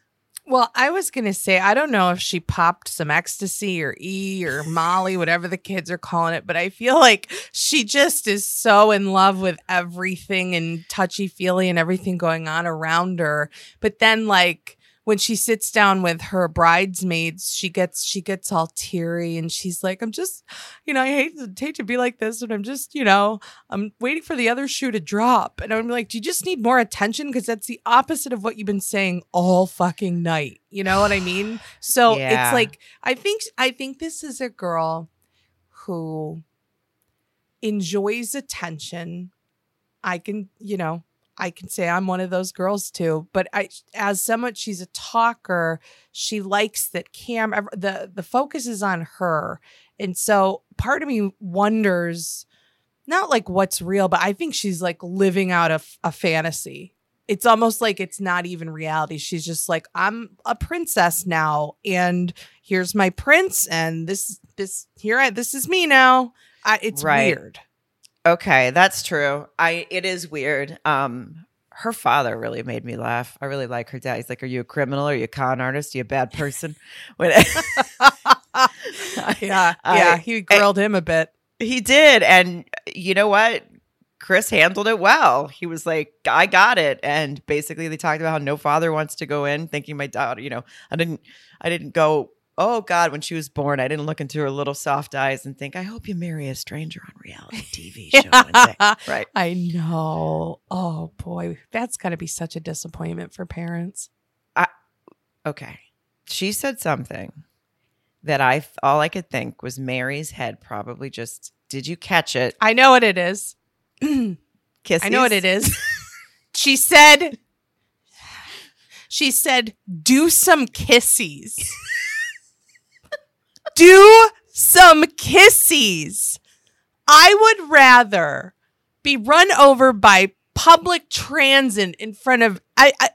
Well, I was going to say, I don't know if she popped some ecstasy or E or Molly, whatever the kids are calling it, but I feel like she just is so in love with everything and touchy feely and everything going on around her. But then, like, when she sits down with her bridesmaids, she gets she gets all teary and she's like, "I'm just, you know, I hate to, hate to be like this, but I'm just, you know, I'm waiting for the other shoe to drop." And I'm like, "Do you just need more attention? Because that's the opposite of what you've been saying all fucking night." You know what I mean? So Yeah. it's like I think I think this is a girl who enjoys attention. I can, you know, I can say I'm one of those girls too. But I, as someone, she's a talker. She likes that Cam. the The focus is on her, and so part of me wonders, not like what's real, but I think she's like living out a, a fantasy. It's almost like it's not even reality. She's just like, I'm a princess now, and here's my prince, and this this here I this is me now. I, it's Right. weird. Okay, that's true. I it is weird. Um her father really made me laugh. I really like her dad. He's like, "Are you a criminal? Are you a con artist? Are you a bad person?" When yeah, I- yeah. He grilled him a bit. he did, and you know what? Chris handled it well. He was like, "I got it," and basically they talked about how no father wants to go in, thinking my daughter. You know, I didn't, I didn't go. Oh God, when she was born, I didn't look into her little soft eyes and think, "I hope you marry a stranger on reality TV show one day." Right. I know. Oh boy, that's got to be such a disappointment for parents. I, okay. She said something that I all I could think was Mary's head probably just did you catch it? I know what it is. Kiss. I know what it is. she said. She said, "Do some kissies. Do some kissies." I would rather be run over by public transit in front of I, I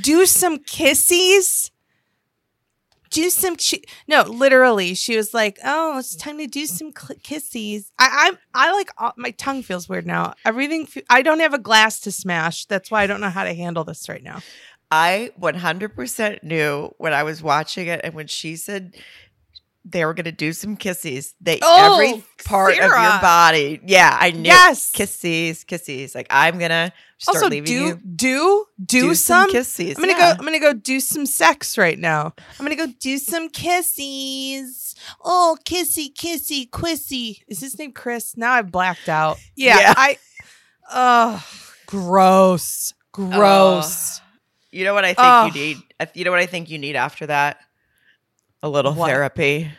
do some kissies. Do some she, no, literally. She was like, "Oh, it's time to do some cl- kissies." I, I, I like uh, my tongue feels weird now. Everything. I don't have a glass to smash. That's why I don't know how to handle this right now. I 100% knew when I was watching it and when she said they were going to do some kisses. they Oh, every part of your body. Yeah, I knew. Yes. kisses, kisses. Like I'm going to start also, leaving do you. do do, Do some. some kissies. I'm gonna yeah. go. I'm gonna go do some sex right now. I'm gonna go do some kisses. Oh, kissy, kissy, quissy. Is his name Chris? Now I've blacked out. Yeah, Yeah. I. Oh, gross, gross. You know what I think Ugh. you need? You know what I think you need after that? A little What? therapy.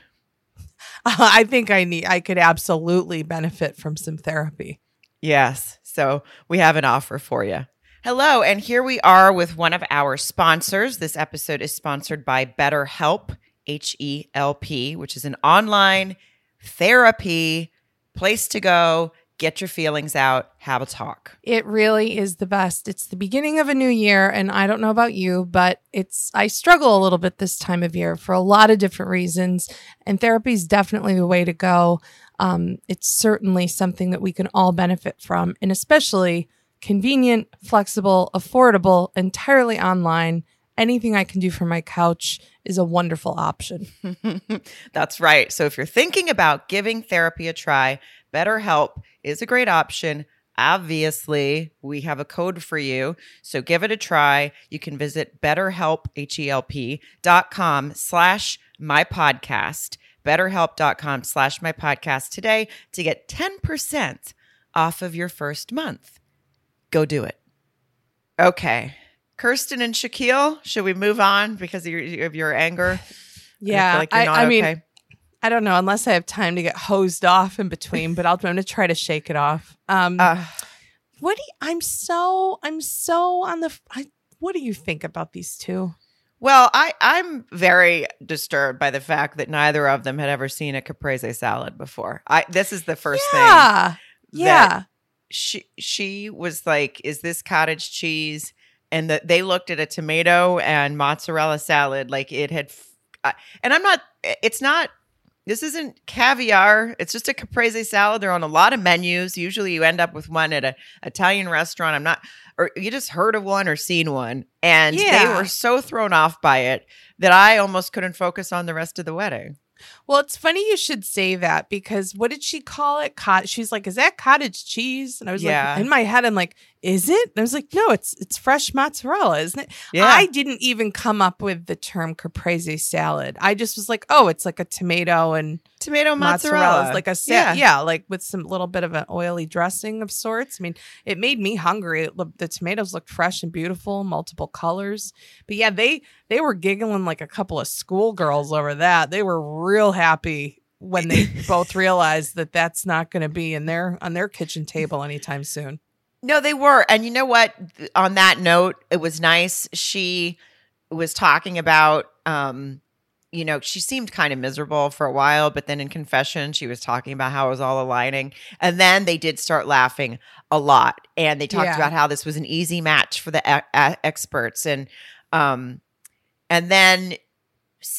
I think I need. I could absolutely benefit from some therapy. Yes. So we have an offer for you. Hello, and here we are with one of our sponsors. This episode is sponsored by BetterHelp, H E L P, which is an online therapy place to go, get your feelings out, have a talk. It really is the best. It's the beginning of a new year, and I don't know about you, but it's I struggle a little bit this time of year for a lot of different reasons, and therapy is definitely the way to go. Um, it's certainly something that we can all benefit from, and especially convenient, flexible, affordable, entirely online. Anything I can do from my couch is a wonderful option. That's right. So if you're thinking about giving therapy a try, BetterHelp is a great option. Obviously, we have a code for you. So give it a try. You can visit betterhelp, H-E-L-P dot com slash my podcast, betterhelp.com slash my podcast today to get 10% off of your first month. Go do it. Okay. Kirsten and Shaquille, should we move on because of your, of your anger? Yeah, I, feel like you're I, I mean, okay. I don't know unless I have time to get hosed off in between, but I'll, I'm going to try to shake it off. Um, Uh, what do you, I'm so I'm so on the. I, what do you think about these two? well, I, I'm very disturbed by the fact that neither of them had ever seen a caprese salad before. I this is the first thing. yeah, yeah. she she was like, "Is this cottage cheese?" And the, they looked at a tomato and mozzarella salad like it had. f- I- And I'm not. It's not. This isn't caviar. It's just a caprese salad. They're on a lot of menus. Usually, you end up with one at an Italian restaurant. I'm not, or you just heard of one or seen one, and they were so thrown off by it that I almost couldn't focus on the rest of the wedding. Well, it's funny you should say that because what did she call it? Cot- She's like, "Is that cottage cheese?" And I was Yeah. like, in my head, I'm like, "Is it?" And I was like, "No, it's it's fresh mozzarella, isn't it?" Yeah, I didn't even come up with the term caprese salad. I just was like, "Oh, it's like a tomato and tomato mozzarella, mozzarella, is like a sa- yeah. yeah. like with some little bit of an oily dressing of sorts." I mean, it made me hungry. It looked- the tomatoes looked fresh and beautiful, multiple colors. But yeah, they they were giggling like a couple of schoolgirls over that. They were real happy when they both realized that that's not going to be in their on their kitchen table anytime soon. No, they were. And you know what? On that note, it was nice. She was talking about, um, you know, she seemed kind of miserable for a while, but then in confession, she was talking about how it was all aligning. And then they did start laughing a lot. And they talked Yeah. about how this was an easy match for the e- experts. And, um, and then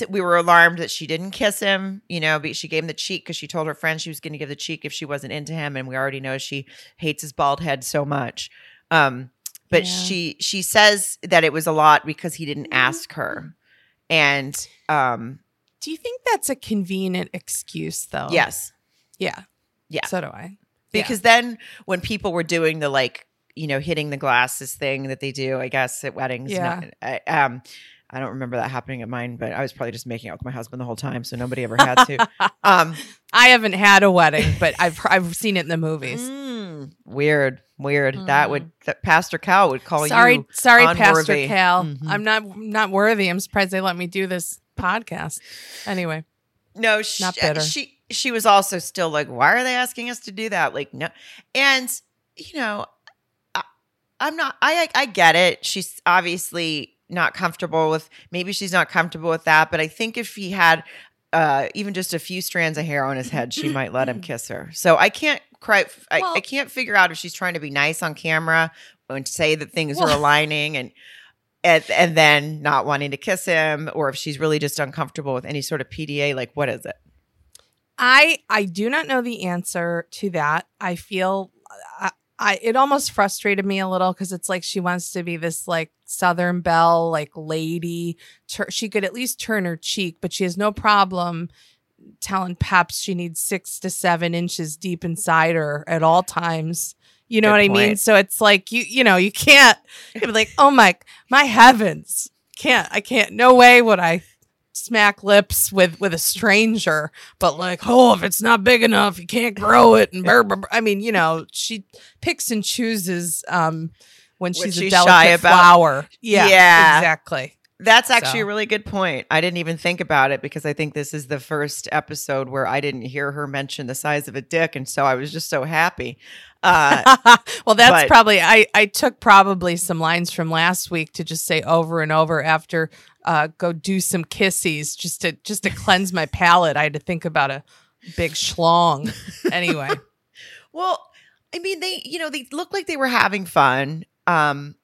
we were alarmed that she didn't kiss him, you know, but she gave him the cheek because she told her friend she was going to give the cheek if she wasn't into him. And we already know she hates his bald head so much. Um, but Yeah. she she says that it was a lot because he didn't ask her. And um, Do you think that's a convenient excuse though? yes, Yeah. Yeah. So do I. because then when people were doing the like you know hitting the glasses thing that they do, I guess at weddings. Yeah. not- I, um, I don't remember that happening at mine, but I was probably just making out with my husband the whole time, so nobody ever had to. um, I haven't had a wedding, but I've I've seen it in the movies. mm, weird, weird. That would that Pastor Cal would call sorry, you. sorry, sorry, Pastor. Cal. Mhm. I'm not not worthy. I'm surprised they let me do this podcast. Anyway, No, she, Not bitter. she she was also still like, why are they asking us to do that? Like, no, and you know, I, I'm not. I I get it. She's obviously not comfortable with. Maybe she's not comfortable with that. But I think if he had uh, even just a few strands of hair on his head, she might let him kiss her. So I can't cry I, Well- I can't figure out if she's trying to be nice on camera and say that things are aligning and. And, and then not wanting to kiss him, or if she's really just uncomfortable with any sort of PDA, like what is it? I I do not know the answer to that. I feel I, it almost frustrated me a little because it's like she wants to be this like Southern Belle like lady. Tur- she could at least turn her cheek, but she has no problem telling Peps she needs six to seven inches deep inside her at all times. You know Good what I mean? So it's like you you know you can't you'd be like oh my my heavens can't I can't no way would I smack lips with with a stranger but like oh if it's not big enough you can't grow it and brr, brr, brr. I mean you know she picks and chooses um when she's, she's a delicate shy about. flower yeah Yeah. exactly That's actually So. a really good point. I didn't even think about it because I think this is the first episode where I didn't hear her mention the size of a dick, and so I was just so happy. Uh, well that's but- probably I I took probably some lines from last week to just say over and over after uh go do some kissies just to just to cleanse my palate I had to think about a big schlong anyway well, I mean, they you know they looked like they were having fun um,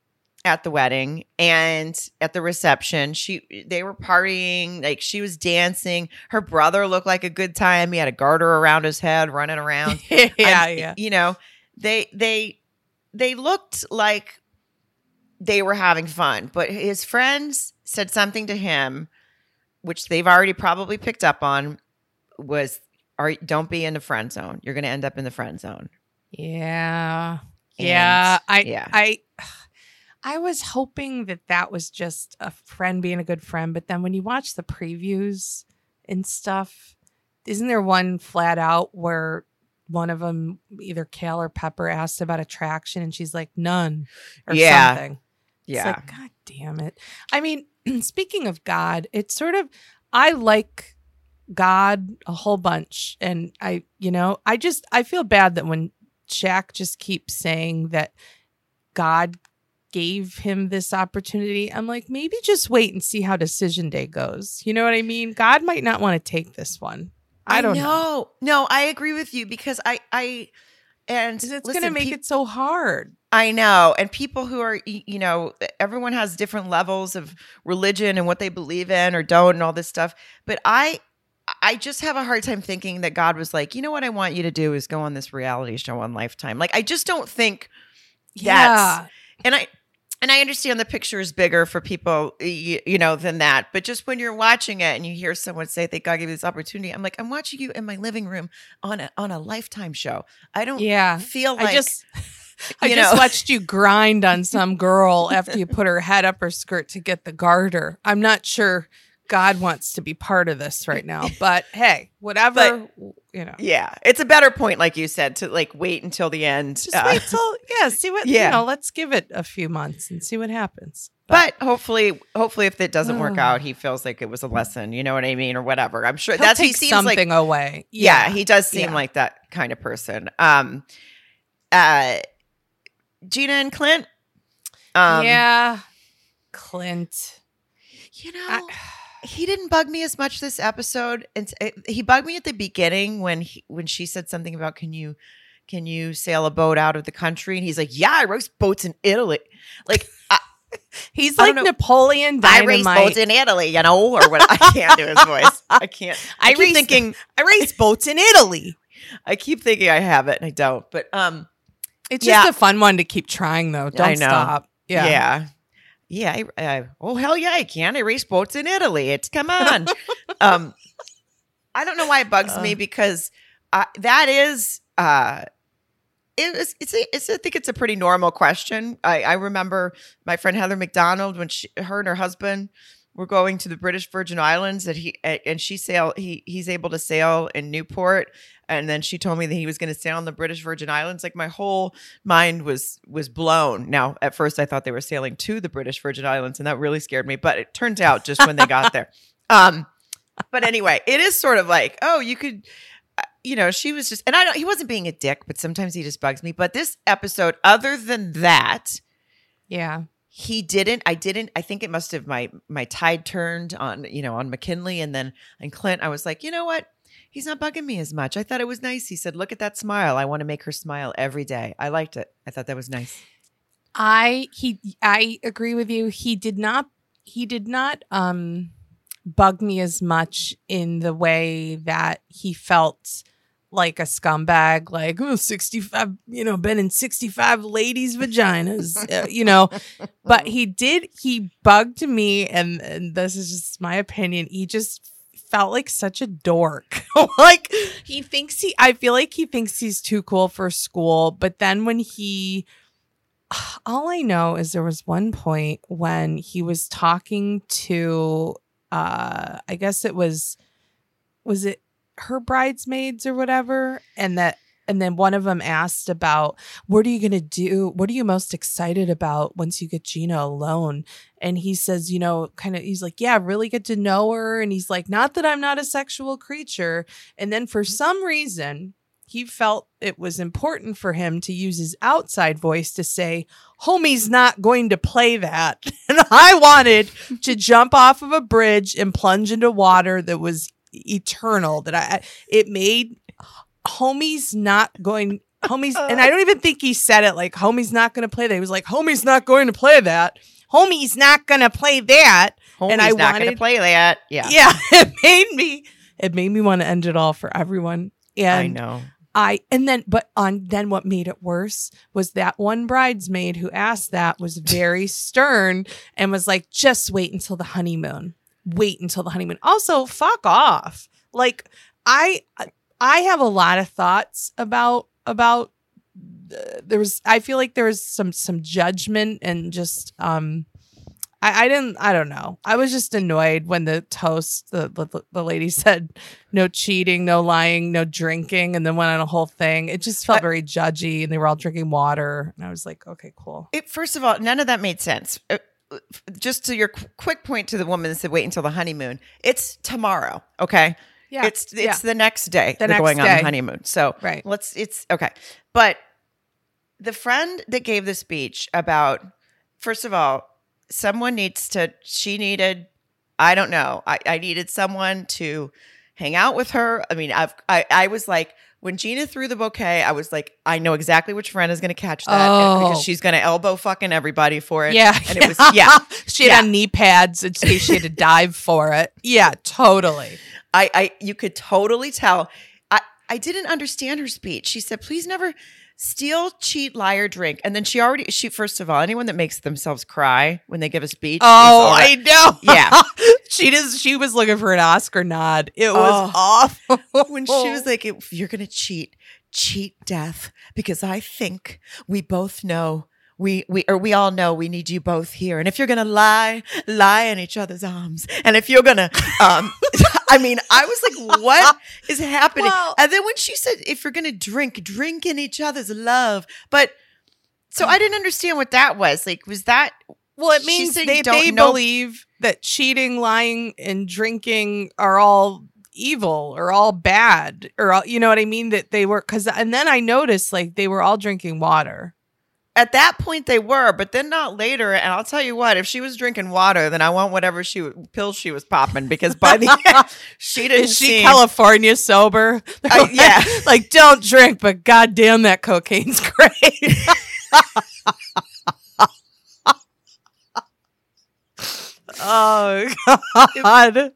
at the wedding and at the reception. She they were partying, like she was dancing. Her brother looked like a good time. He had a garter around his head, running around. yeah I'm- yeah You know, they they they looked like they were having fun, but his friends said something to him, which they've already probably picked up on, was are don't be in the friend zone. You're going to end up in the friend zone. Yeah. And- yeah. I yeah. I I was hoping that that was just a friend being a good friend, but then when you watch the previews and stuff, isn't there one flat out where one of them, either Cal or Pepper, asked about attraction, and she's like, "None," or Yeah. something. It's Yeah. like, God damn it. I mean, speaking of God, it's sort of, I like God a whole bunch. And I, you know, I just, I feel bad that when Shaq just keeps saying that God gave him this opportunity, I'm like, maybe just wait and see how decision day goes. You know what I mean? God might not want to take this one. I don't know. No, I agree with you because I I and it's listen, going to make peop- it so hard. I know. And people who are, you know, everyone has different levels of religion and what they believe in or don't and all this stuff. But I, I just have a hard time thinking that God was like, you know what I want you to do is go on this reality show on Lifetime. Like, I just don't think that's, and I, and I understand the picture is bigger for people, you, you know, than that. But just when you're watching it and you hear someone say "Thank God gave you this opportunity, I'm like, I'm watching you in my living room on a on a Lifetime show. I don't yeah. feel like I just I you just watched you grind on some girl after you put her head up her skirt to get the garter. I'm not sure God wants to be part of this right now, but hey, whatever, you know. Yeah, it's a better point, like you said, to like wait until the end. Just uh, wait till yeah, see what Yeah. you know, let's give it a few months and see what happens. but hopefully, hopefully, if it doesn't work out, he feels like it was a lesson. You know what I mean, or whatever. I'm sure He'll that's he seems something like. away. Yeah, he does seem Yeah. like that kind of person. Um, uh, Gina and Clint. Um, yeah. Clint. you know. I- he didn't bug me as much this episode and he bugged me at the beginning when he when she said something about can you can you sail a boat out of the country and he's like yeah i race boats in italy like I, He's like know. Napoleon I race boats in italy you know or what i can't do his voice i can't i, I keep race- thinking I race boats in Italy. i keep thinking i have it and i don't but um It's Yeah. just a fun one to keep trying though. Don't I stop. yeah Yeah. yeah, I, I, oh hell yeah i can i race boats in italy it's come on um i don't know why it bugs me Uh. because uh, that is uh it was, it's, a, it's, I think it's a pretty normal question. I, I remember my friend Heather McDonald when she, her and her husband were going to the British Virgin Islands that he, and she sail, he, he's able to sail in Newport. And then she told me that he was going to sail on the British Virgin Islands. Like my whole mind was, was blown. Now, at first I thought they were sailing to the British Virgin Islands and that really scared me, but it turns out just when they got there. Um, but anyway, it is sort of like, oh, you could, uh, you know, she was just, and I don't, he wasn't being a dick, but sometimes he just bugs me. But this episode, other than that, Yeah. He didn't. I didn't. I think it must have my my tide turned on, you know, on McKinley and then and Clint. I was like, you know what? He's not bugging me as much. I thought it was nice. He said, "Look at that smile. I want to make her smile every day." I liked it. I thought that was nice. I he I agree with you. He did not he did not um bug me as much in the way that he felt like a scumbag like oh 65 you know been in 65 ladies vaginas uh, you know? But he did he bugged me and, and this is just my opinion he just felt like such a dork. Like he thinks he i feel like he thinks he's too cool for school but then when he all i know is there was one point when he was talking to uh i guess it was was it her bridesmaids or whatever and that and then one of them asked about what are you going to do? What are you most excited about once you get gina alone? And he says you know kind of he's like yeah really get to know her. And he's like not that i'm not a sexual creature. And then for some reason he felt it was important for him to use his outside voice to say homie's not going to play that. And i wanted to jump off of a bridge and plunge into water that was eternal that i it made homie's not going homie's and i don't even think he said it like homie's not going to play that he was like homie's not going to play that homie's not going to play that Homie's And I not going to play that. Yeah, yeah it made me it made me want to end it all for everyone and I know. I and then but on then what made it worse was that one bridesmaid who asked that was very stern and was like just wait until the honeymoon. Wait until the honeymoon. Also fuck off. Like I I have a lot of thoughts about about uh, there was I feel like there was some some judgment and just um I, I didn't I don't know. I was just annoyed when the toast the, the the lady said no cheating, no lying, no drinking, and then went on a whole thing. It just felt very judgy and they were all drinking water. And I was like, okay, cool. It, first of all, none of that made sense. Just to your qu- quick point to the woman that said wait until the honeymoon. It's tomorrow. Okay. Yeah. It's it's the next day The they're next going on the honeymoon. So Right. let's it's okay. But the friend that gave the speech about first of all, someone needs to she needed I don't know. I, I needed someone to hang out with her. I mean, I've I, I was like when Gina threw the bouquet, I was like, I know exactly which friend is going to catch that Oh. because she's going to elbow fucking everybody for it. Yeah, and it was yeah. she had Yeah. on knee pads in case she had to dive for it. Yeah, totally. I, I you could totally tell. I, I didn't understand her speech. She said, please never steal, cheat, lie, or drink. And then she already she first of all, anyone that makes themselves cry when they give a speech. Oh, I know. Yeah. she does. She was looking for an Oscar nod. It Oh. was awful when she was like, if you're gonna cheat, cheat death. Because I think we both know we we or we all know we need you both here. And if you're gonna lie, lie in each other's arms. And if you're gonna um I mean, I was like, what is happening? Well- and then when she said, if you're gonna drink, drink in each other's love. But so I didn't understand what that was. Like, was that Well, it means they, they know- believe that cheating, lying, and drinking are all evil or all bad or all, you know what I mean? That they were because and then I noticed like they were all drinking water. At that point they were, but then not later. And I'll tell you what, if she was drinking water, then I want whatever she pills she was popping because by the end she didn't Is she seem- California sober? Uh, yeah. like don't drink, but goddamn, that cocaine's great. oh God!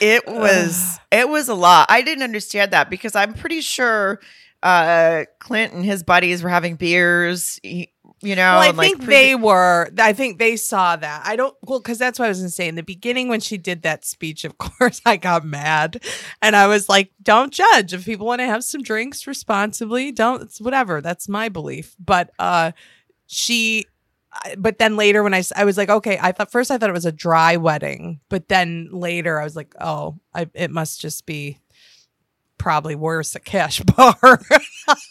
It was it was a lot. I didn't understand that because I'm pretty sure uh Clint and his buddies were having beers. he- you know, well, I and, like, think pre- they were. I think they saw that. I don't. Well, because that's what I was gonna say in the beginning when she did that speech. Of course, I got mad, and I was like, "Don't judge. If people want to have some drinks responsibly, don't. It's whatever. That's my belief." But uh, she. But then later, when I, s- I was like, okay, I thought first I thought it was a dry wedding, but then later I was like, oh, I, it must just be probably worse a cash bar.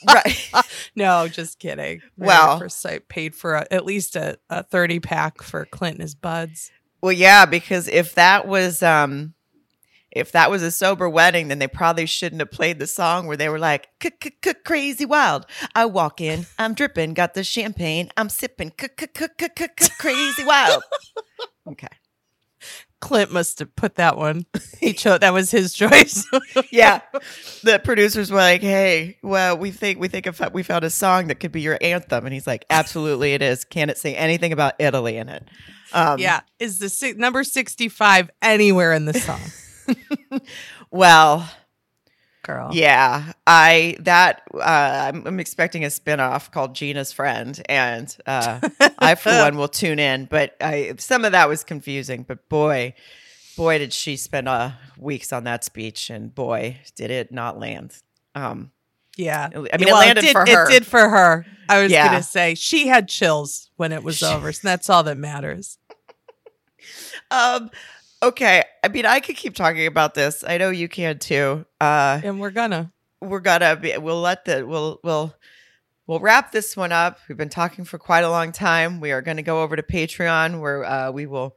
right. No, just kidding. Well- sight paid for a, at least a, a 30 pack for Clint and his buds. Well, yeah, because if that was um if that was a sober wedding, then they probably shouldn't have played the song where they were like, "Crazy wild." I walk in, I'm dripping, got the champagne, I'm sipping, crazy wild. Okay, Clint must have put that one. He chose that was his choice. yeah. The producers were like, "Hey, well, we think we think we found a song that could be your anthem," and he's like, "Absolutely, it is. Can it say anything about Italy in it?" Um, yeah, is the si- number 65 anywhere in the song? Well, Girl. Yeah, I that uh, I'm, I'm expecting a spinoff called Gina's Friend, and uh, I for one will tune in. But I some of that was confusing. But boy, boy, did she spend uh, weeks on that speech, and boy, did it not land. Um, Yeah. I mean, it landed did, for her. It did for her. I was Yeah. going to say she had chills when it was over. So that's all that matters. um, okay. I mean, I could keep talking about this. I know you can too. Uh, And we're gonna. we're gonna be we'll let the we'll we'll we'll wrap this one up we've been talking for quite a long time we are going to go over to patreon where uh, we will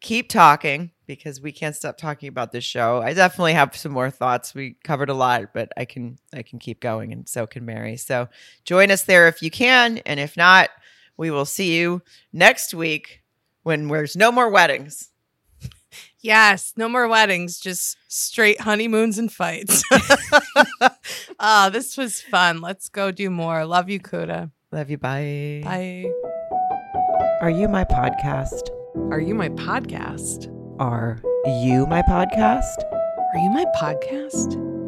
keep talking because we can't stop talking about this show i definitely have some more thoughts we covered a lot but i can i can keep going and so can mary so join us there if you can and if not we will see you next week when there's no more weddings Yes, no more weddings, just straight honeymoons and fights. oh, this was fun. Let's go do more. Love you, Kuda. love you bye Bye. are you my podcast Are you my podcast? are you my podcast Are you my podcast?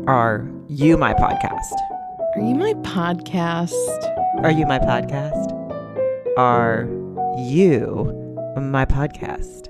Are you my podcast? Are you my podcast? Are you my podcast? Are you my podcast?